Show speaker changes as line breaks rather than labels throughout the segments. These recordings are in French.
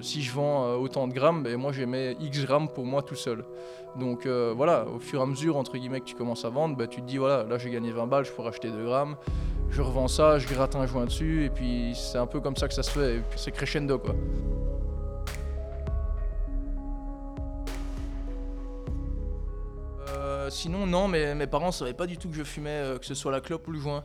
Si je vends euh, autant de grammes, ben, moi j'ai mes X grammes pour moi tout seul. Donc euh, voilà, au fur et à mesure entre guillemets que tu commences à vendre, ben, tu te dis voilà, là j'ai gagné 20 balles, je pourrais acheter 2 grammes. Je revends ça, je gratte un joint dessus, et puis c'est un peu comme ça que ça se fait, et puis c'est crescendo quoi. Euh, sinon, non, mais mes parents savaient pas du tout que je fumais, que ce soit la clope ou le joint.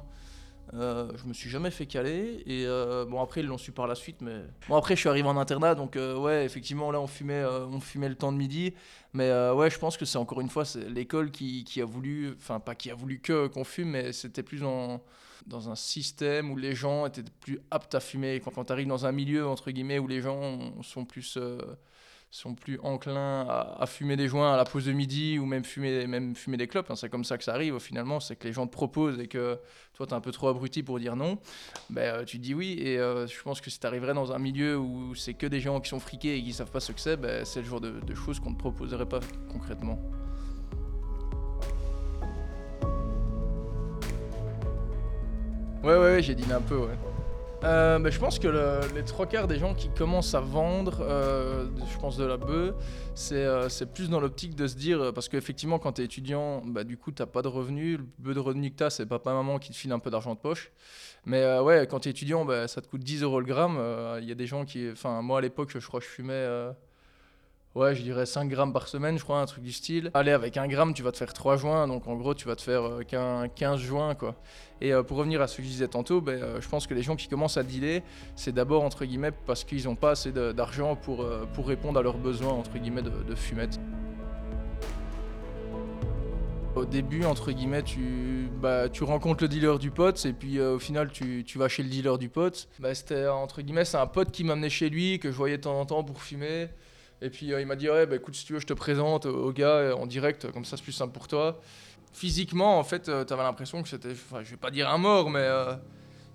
Euh, je me suis jamais fait caler et euh, bon après ils l'ont su par la suite mais bon après je suis arrivé en internat donc euh, ouais effectivement là on fumait euh, on fumait le temps de midi mais ouais je pense que c'est encore une fois l'école qui, qui a voulu enfin pas qui a voulu que qu'on fume mais c'était plus dans dans un système où les gens étaient plus aptes à fumer. Quand, quand tu arrives dans un milieu entre guillemets où les gens sont plus sont plus enclins à, fumer des joints à la pause de midi ou même fumer, même fumer des clopes. hein. C'est comme ça que ça arrive finalement, c'est que les gens te proposent et que toi t'es un peu trop abruti pour dire non, ben, euh, tu dis oui. Et euh, je pense que si t'arriverais dans un milieu où c'est que des gens qui sont friqués et qui savent pas ce que c'est, ben, c'est le genre de, de choses qu'on ne te proposerait pas concrètement. Ouais, ouais, ouais, j'ai dîné un peu, ouais. Euh, je pense que le- les trois quarts des gens qui commencent à vendre, euh, je pense de la bœuf, c'est euh, plus dans l'optique de se dire, euh, parce qu'effectivement quand tu es étudiant, bah, du coup t'as pas de revenus, le peu de revenus que tu as c'est papa maman qui te file un peu d'argent de poche. Mais ouais, quand tu es étudiant, bah, ça te coûte 10 euros le gramme. Il y a des gens qui, enfin moi à l'époque je crois que je fumais... euh, Ouais, je dirais 5 grammes par semaine, je crois, un truc du style. Allez, avec un gramme, tu vas te faire 3 joints, donc en gros, tu vas te faire euh, qu'un 15 joints, quoi. Et euh, pour revenir à ce que je disais tantôt, ben, euh, je pense que les gens qui commencent à dealer, c'est d'abord, entre guillemets, parce qu'ils n'ont pas assez d'argent pour, euh, pour répondre à leurs besoins, entre guillemets, de, de fumette. Au début, entre guillemets, tu, bah, tu rencontres le dealer du pote et puis euh, au final, tu, tu vas chez le dealer du pote. Bah, C'était, entre guillemets, c'est un pote qui m'amenait chez lui, que je voyais de temps en temps pour fumer. Et puis euh, il m'a dit, ouais, bah, écoute, si tu veux, je te présente au gars euh, en direct, comme ça c'est plus simple pour toi. Physiquement, en fait, tu avais l'impression que c'était, enfin, je vais pas dire un mort, mais euh,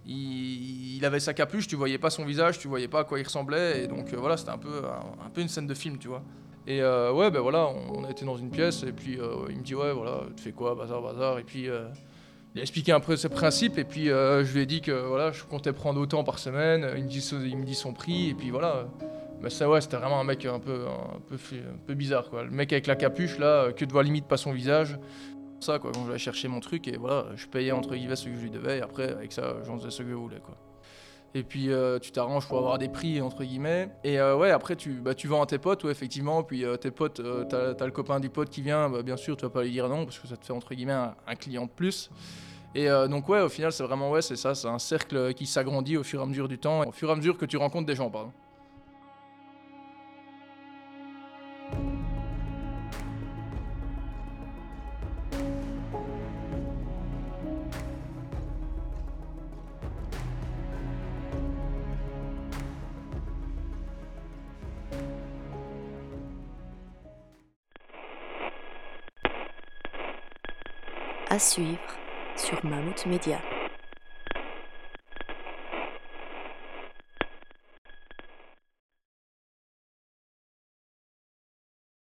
il, avait sa capuche, tu voyais pas son visage, tu voyais pas à quoi il ressemblait. Et donc euh, voilà, c'était un peu, un, peu une scène de film, tu vois. Et euh, ouais, ben voilà, on, a été dans une pièce et puis euh, il me dit ouais, voilà, tu fais quoi, bazar, bazar. Et puis euh, il a expliqué un peu ses principes et puis euh, je lui ai dit que voilà, je comptais prendre autant par semaine. Il me dit son prix et puis voilà. Mais ça ouais, c'était vraiment un mec un peu, un peu, un peu bizarre quoi. Le mec avec la capuche là, euh, que de voir limite pas son visage. Ça quoi, quand je vais chercher mon truc et voilà, je payais entre guillemets ce que je lui devais et après avec ça, j'en faisais ce que je voulais quoi. Et puis euh, tu t'arranges pour avoir des prix entre guillemets. Et euh, ouais, après tu, bah, tu vends à tes potes, ouais, effectivement. Puis euh, tes potes, t'as, t'as le copain du pote qui vient, bah, bien sûr, tu vas pas lui dire non parce que ça te fait entre guillemets un, un client de plus. Et donc ouais, au final, c'est vraiment ouais, c'est ça, c'est un cercle qui s'agrandit au fur et à mesure du temps, au fur et à mesure que tu rencontres des gens, pardon.
À suivre sur Mammouth Media.